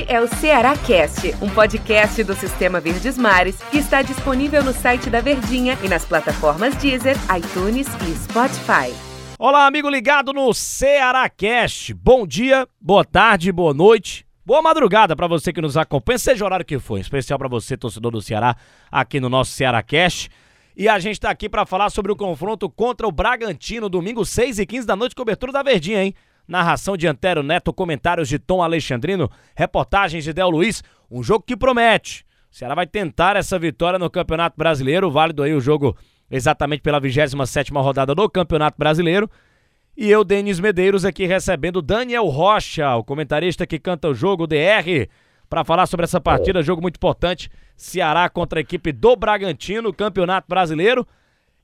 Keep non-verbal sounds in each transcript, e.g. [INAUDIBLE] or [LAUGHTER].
Este é o Ceará Cast, um podcast do Sistema Verdes Mares que está disponível no site da Verdinha e nas plataformas Deezer, iTunes e Spotify. Olá, amigo ligado no Ceará Cast. Bom dia, boa tarde, boa noite. Boa madrugada para você que nos acompanha, seja o horário que for, especial para você, torcedor do Ceará, aqui no nosso Ceará Cast. E a gente está aqui para falar sobre o confronto contra o Bragantino, domingo 6 e 15 da noite, cobertura da Verdinha, hein? Narração de Antero Neto, comentários de Tom Alexandrino, reportagens de Del Luiz. Um jogo que promete. O Ceará vai tentar essa vitória no Campeonato Brasileiro, válido aí o jogo exatamente pela 27ª rodada do Campeonato Brasileiro. E eu, Denis Medeiros, aqui recebendo Daniel Rocha, o comentarista que canta o jogo DR, para falar sobre essa partida, jogo muito importante, Ceará contra a equipe do Bragantino, Campeonato Brasileiro.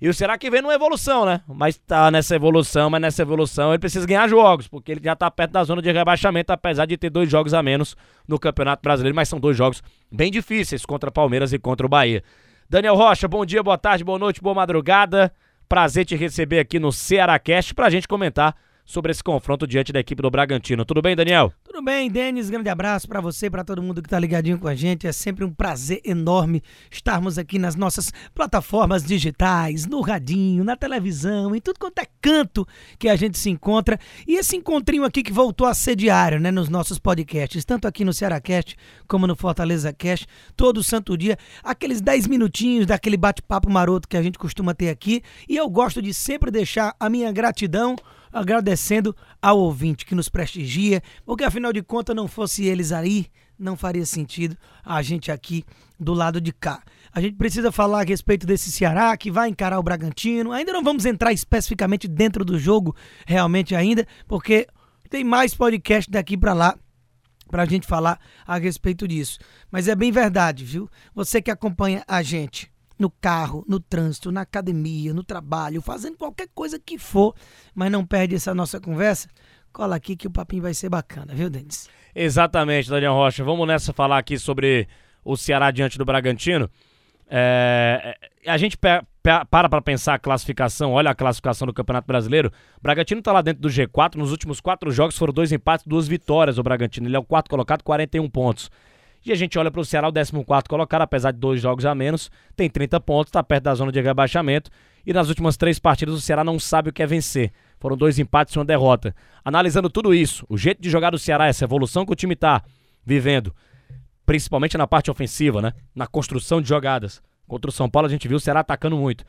E o Ceará que vem numa evolução, né? Mas tá nessa evolução, mas nessa evolução ele precisa ganhar jogos, porque ele já tá perto da zona de rebaixamento, apesar de ter dois jogos a menos no Campeonato Brasileiro, mas são dois jogos bem difíceis contra Palmeiras e contra o Bahia. Daniel Rocha, bom dia, boa tarde, boa noite, boa madrugada. Prazer te receber aqui no Ceará Cast pra gente comentar sobre esse confronto diante da equipe do Bragantino. Tudo bem, Daniel? Tudo bem, Denis. Grande abraço para você, para todo mundo que tá ligadinho com a gente. É sempre um prazer enorme estarmos aqui nas nossas plataformas digitais, no radinho, na televisão, em tudo quanto é canto que a gente se encontra. E esse encontrinho aqui que voltou a ser diário, né, nos nossos podcasts, tanto aqui no Cearacast como no Fortaleza Cast, todo santo dia, aqueles 10 minutinhos daquele bate-papo maroto que a gente costuma ter aqui. E eu gosto de sempre deixar a minha gratidão agradecendo ao ouvinte que nos prestigia, porque afinal de contas, não fosse eles aí, não faria sentido a gente aqui do lado de cá. A gente precisa falar a respeito desse Ceará que vai encarar o Bragantino. Ainda não vamos entrar especificamente dentro do jogo, realmente ainda, porque tem mais podcast daqui para lá para a gente falar a respeito disso. Mas é bem verdade, viu? Você que acompanha a gente no carro, no trânsito, na academia, no trabalho, fazendo qualquer coisa que for, mas não perde essa nossa conversa, cola aqui que o papinho vai ser bacana, viu, Denis? Exatamente, Daniel Rocha. Vamos nessa falar aqui sobre o Ceará diante do Bragantino. É, é a gente para para pensar a classificação, olha a classificação do Campeonato Brasileiro. Bragantino está lá dentro do G4. Nos últimos quatro jogos foram dois empates, duas vitórias. O Bragantino ele é o quarto colocado, 41 pontos. E a gente olha para o Ceará, o 14 colocado, apesar de dois jogos a menos, tem 30 pontos, está perto da zona de rebaixamento. E nas últimas três partidas o Ceará não sabe o que é vencer. Foram dois empates e uma derrota. Analisando tudo isso, o jeito de jogar do Ceará, essa evolução que o time está vivendo, principalmente na parte ofensiva, né? Na construção de jogadas. Contra o São Paulo a gente viu o Ceará atacando muito.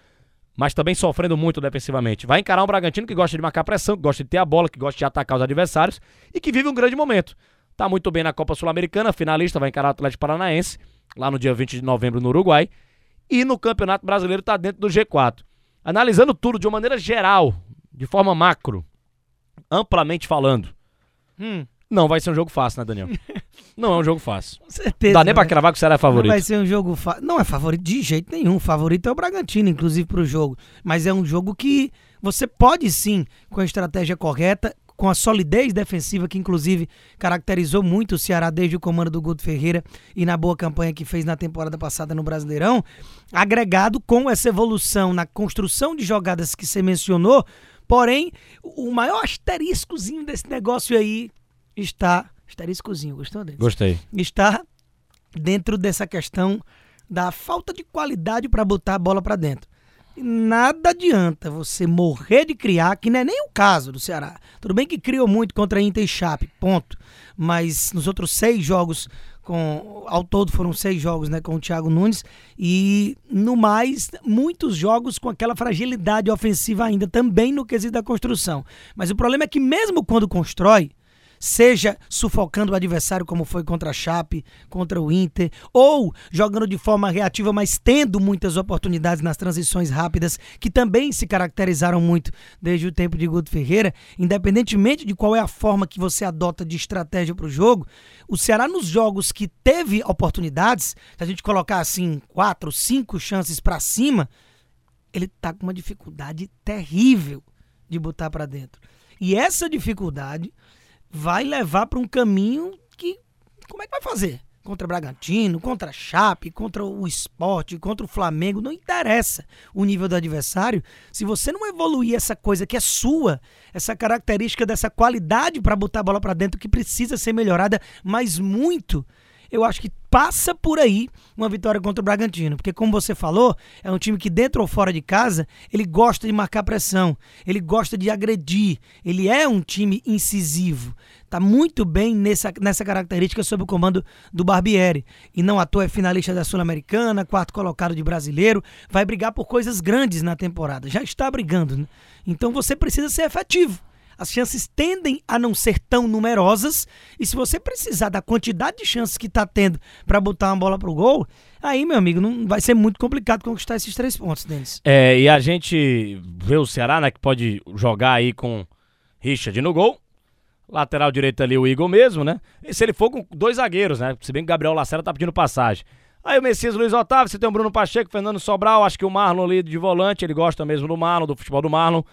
Mas também sofrendo muito defensivamente. Vai encarar um Bragantino que gosta de marcar pressão, que gosta de ter a bola, que gosta de atacar os adversários e que vive um grande momento. Tá muito bem na Copa Sul-Americana, finalista, vai encarar o Atlético Paranaense, lá no dia 20 de novembro no Uruguai. E no Campeonato Brasileiro está dentro do G4. Analisando tudo de uma maneira geral, de forma macro, amplamente falando. Hum. Não vai ser um jogo fácil, né, Daniel? [LAUGHS] Não é um jogo fácil. Com certeza. Dá nem pra né? cravar que o Ceará é favorito. Não vai ser um jogo fácil. Não é favorito de jeito nenhum. O favorito é o Bragantino, inclusive, pro jogo. Mas é um jogo que você pode sim, com a estratégia correta, com a solidez defensiva que inclusive caracterizou muito o Ceará desde o comando do Guto Ferreira e na boa campanha que fez na temporada passada no Brasileirão, agregado com essa evolução na construção de jogadas que você mencionou, porém, o maior asteriscozinho desse negócio aí está, asteriscozinho, gostou dele? Gostei. Está dentro dessa questão da falta de qualidade para botar a bola para dentro nada adianta você morrer de criar, que não é nem o caso do Ceará. Tudo bem que criou muito contra Inter e Chape, ponto. Mas nos outros seis jogos, com ao todo foram seis jogos né, com o Thiago Nunes, e no mais, muitos jogos com aquela fragilidade ofensiva ainda, também no quesito da construção. Mas o problema é que mesmo quando constrói, seja sufocando o adversário, como foi contra a Chape, contra o Inter, ou jogando de forma reativa, mas tendo muitas oportunidades nas transições rápidas, que também se caracterizaram muito desde o tempo de Guto Ferreira, independentemente de qual é a forma que você adota de estratégia para o jogo, o Ceará nos jogos que teve oportunidades, se a gente colocar assim quatro, cinco chances para cima, ele tá com uma dificuldade terrível de botar para dentro. E essa dificuldade vai levar para um caminho que. Como é que vai fazer? contra Bragantino, contra Chape, contra o Esporte, contra o Flamengo, não interessa o nível do adversário. Se você não evoluir essa coisa que é sua, essa característica dessa qualidade para botar a bola para dentro que precisa ser melhorada, mas muito, eu acho que passa por aí uma vitória contra o Bragantino, porque como você falou, é um time que dentro ou fora de casa, ele gosta de marcar pressão, ele gosta de agredir, ele é um time incisivo. Tá muito bem nessa, nessa característica sob o comando do Barbieri. E não à toa é finalista da Sul-Americana, quarto colocado de brasileiro, vai brigar por coisas grandes na temporada. Já está brigando. Né? Então você precisa ser efetivo as chances tendem a não ser tão numerosas. E se você precisar da quantidade de chances que está tendo para botar uma bola pro gol, aí, meu amigo, não vai ser muito complicado conquistar esses três pontos, Denis. É, e a gente vê o Ceará, né, que pode jogar aí com Richard no gol. Lateral direito ali o Igor mesmo, né? E se ele for com dois zagueiros, né? Se bem que o Gabriel Lacerda tá pedindo passagem. Aí o Messias Luiz Otávio, você tem o Bruno Pacheco, Fernando Sobral, acho que o Marlon ali de volante, ele gosta mesmo do Marlon, do futebol do Marlon.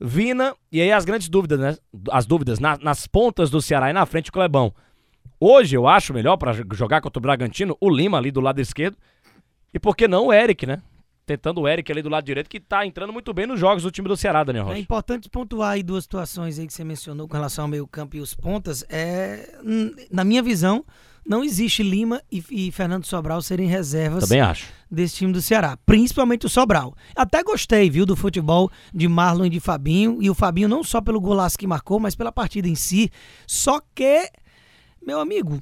Vina, e aí as grandes dúvidas, né? As dúvidas na, nas pontas do Ceará e na frente o Clebão. Hoje eu acho melhor para jogar contra o Bragantino o Lima ali do lado esquerdo. E por que não o Eric, né? Tentando o Eric ali do lado direito, que tá entrando muito bem nos jogos do time do Ceará, Daniel Rocha. É importante pontuar aí duas situações aí que você mencionou com relação ao meio-campo e os pontas. É, na minha visão, não existe Lima e, e, Fernando Sobral serem reservas Também acho. desse time do Ceará, principalmente o Sobral. Até gostei, viu, do futebol de Marlon e de Fabinho, e o Fabinho não só pelo golaço que marcou, mas pela partida em si. Só que, meu amigo,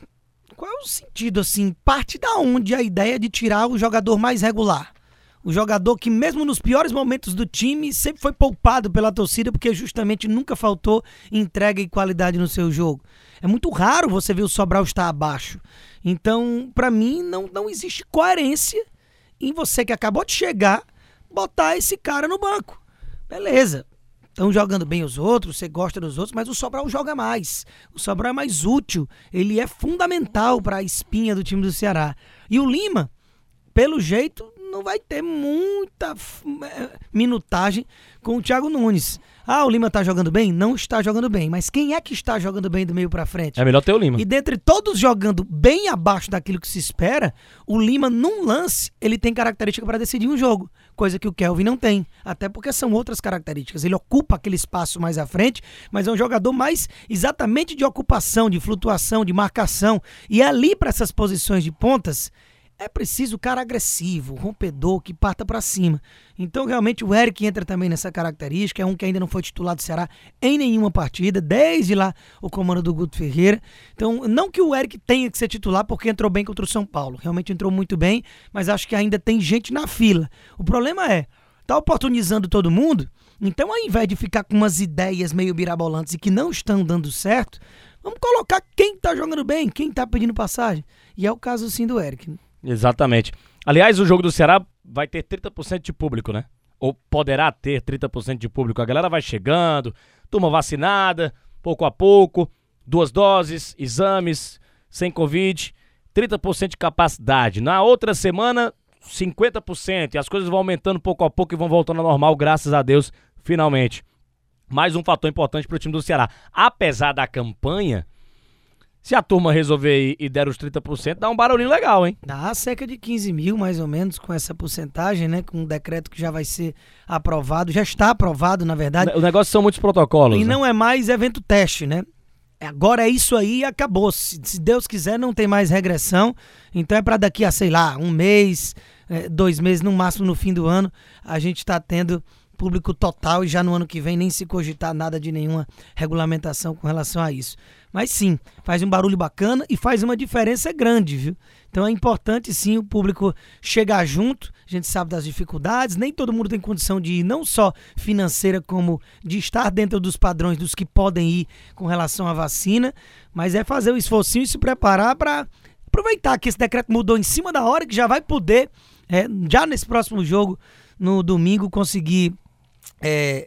qual é o sentido assim? Parte da onde a ideia de tirar o jogador mais regular? O jogador que, mesmo nos piores momentos do time, sempre foi poupado pela torcida porque justamente nunca faltou entrega e qualidade no seu jogo. É muito raro você ver o Sobral estar abaixo. Então, para mim, não, não existe coerência em você que acabou de chegar botar esse cara no banco. Beleza. Estão jogando bem os outros, você gosta dos outros, mas o Sobral joga mais. O Sobral é mais útil, ele é fundamental para a espinha do time do Ceará. E o Lima, pelo jeito, não vai ter muita é, minutagem com o Thiago Nunes. Ah, o Lima tá jogando bem? Não está jogando bem. Mas quem é que está jogando bem do meio para frente? É melhor ter o Lima. E dentre todos jogando bem abaixo daquilo que se espera, o Lima, num lance, ele tem característica para decidir um jogo. Coisa que o Kelvin não tem. Até porque são outras características. Ele ocupa aquele espaço mais à frente, mas é um jogador mais exatamente de ocupação, de flutuação, de marcação. E é ali, para essas posições de pontas, é preciso cara agressivo, rompedor, que parta para cima. Então, realmente, o Eric entra também nessa característica. É um que ainda não foi titular do Ceará em nenhuma partida, desde lá o comando do Guto Ferreira. Então, não que o Eric tenha que ser titular porque entrou bem contra o São Paulo. Realmente entrou muito bem, mas acho que ainda tem gente na fila. O problema é, tá oportunizando todo mundo. Então, ao invés de ficar com umas ideias meio birabolantes e que não estão dando certo, vamos colocar quem tá jogando bem, quem tá pedindo passagem. E é o caso sim do Eric. Exatamente. Aliás, o jogo do Ceará vai ter 30% de público, né? Ou poderá ter 30% de público. A galera vai chegando, turma vacinada, pouco a pouco, duas doses, exames, sem Covid, 30% de capacidade. Na outra semana, 50%. E as coisas vão aumentando pouco a pouco e vão voltando ao normal, graças a Deus, finalmente. Mais um fator importante para o time do Ceará. Apesar da campanha, se a turma resolver e der os 30%, dá um barulhinho legal, hein? Dá cerca de 15 mil, mais ou menos, com essa porcentagem, né? Com um decreto que já vai ser aprovado, já está aprovado, na verdade. O negócio são muitos protocolos. E né? não é mais evento teste, né? Agora é isso aí e acabou. Se, se, Deus quiser, não tem mais regressão. Então é para daqui a, sei lá, um mês, é, dois meses, no máximo no fim do ano, a gente está tendo público total e já no ano que vem nem se cogitar nada de nenhuma regulamentação com relação a isso. Mas sim, faz um barulho bacana e faz uma diferença grande, viu? Então é importante sim o público chegar junto. A gente sabe das dificuldades, nem todo mundo tem condição de ir, não só financeira, como de estar dentro dos padrões dos que podem ir com relação à vacina, mas é fazer o esforcinho e se preparar para aproveitar que esse decreto mudou em cima da hora, que já vai poder, é, já nesse próximo jogo, no domingo, conseguir é,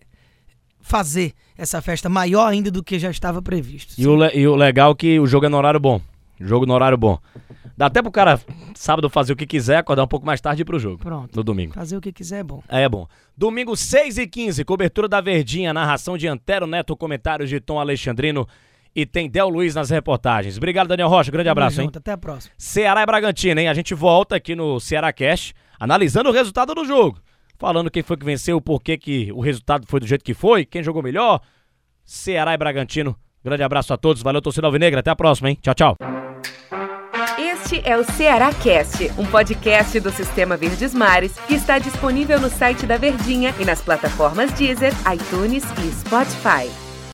fazer essa festa maior ainda do que já estava previsto. E o, e o legal é que o jogo é no horário bom. Jogo no horário bom. Dá até pro cara sábado fazer o que quiser, acordar um pouco mais tarde e ir pro jogo. Pronto. No domingo. Fazer o que quiser é bom. É bom. Domingo 6 e 15 cobertura da Verdinha, narração de Antero Neto, comentários de Tom Alexandrino e tem Del Luiz nas reportagens. Obrigado, Daniel Rocha. Grande abraço, Tamo hein? junto, Até a próxima. Ceará e Bragantino, hein? A gente volta aqui no Ceará Cash, analisando o resultado do jogo. Falando quem foi que venceu, por que o resultado foi do jeito que foi, quem jogou melhor. Ceará e Bragantino. Grande abraço a todos. Valeu, torcida Alvinegra. Até a próxima, hein? Tchau, tchau. Este é o Ceará Cast, um podcast do Sistema Verdes Mares que está disponível no site da Verdinha e nas plataformas Deezer, iTunes e Spotify.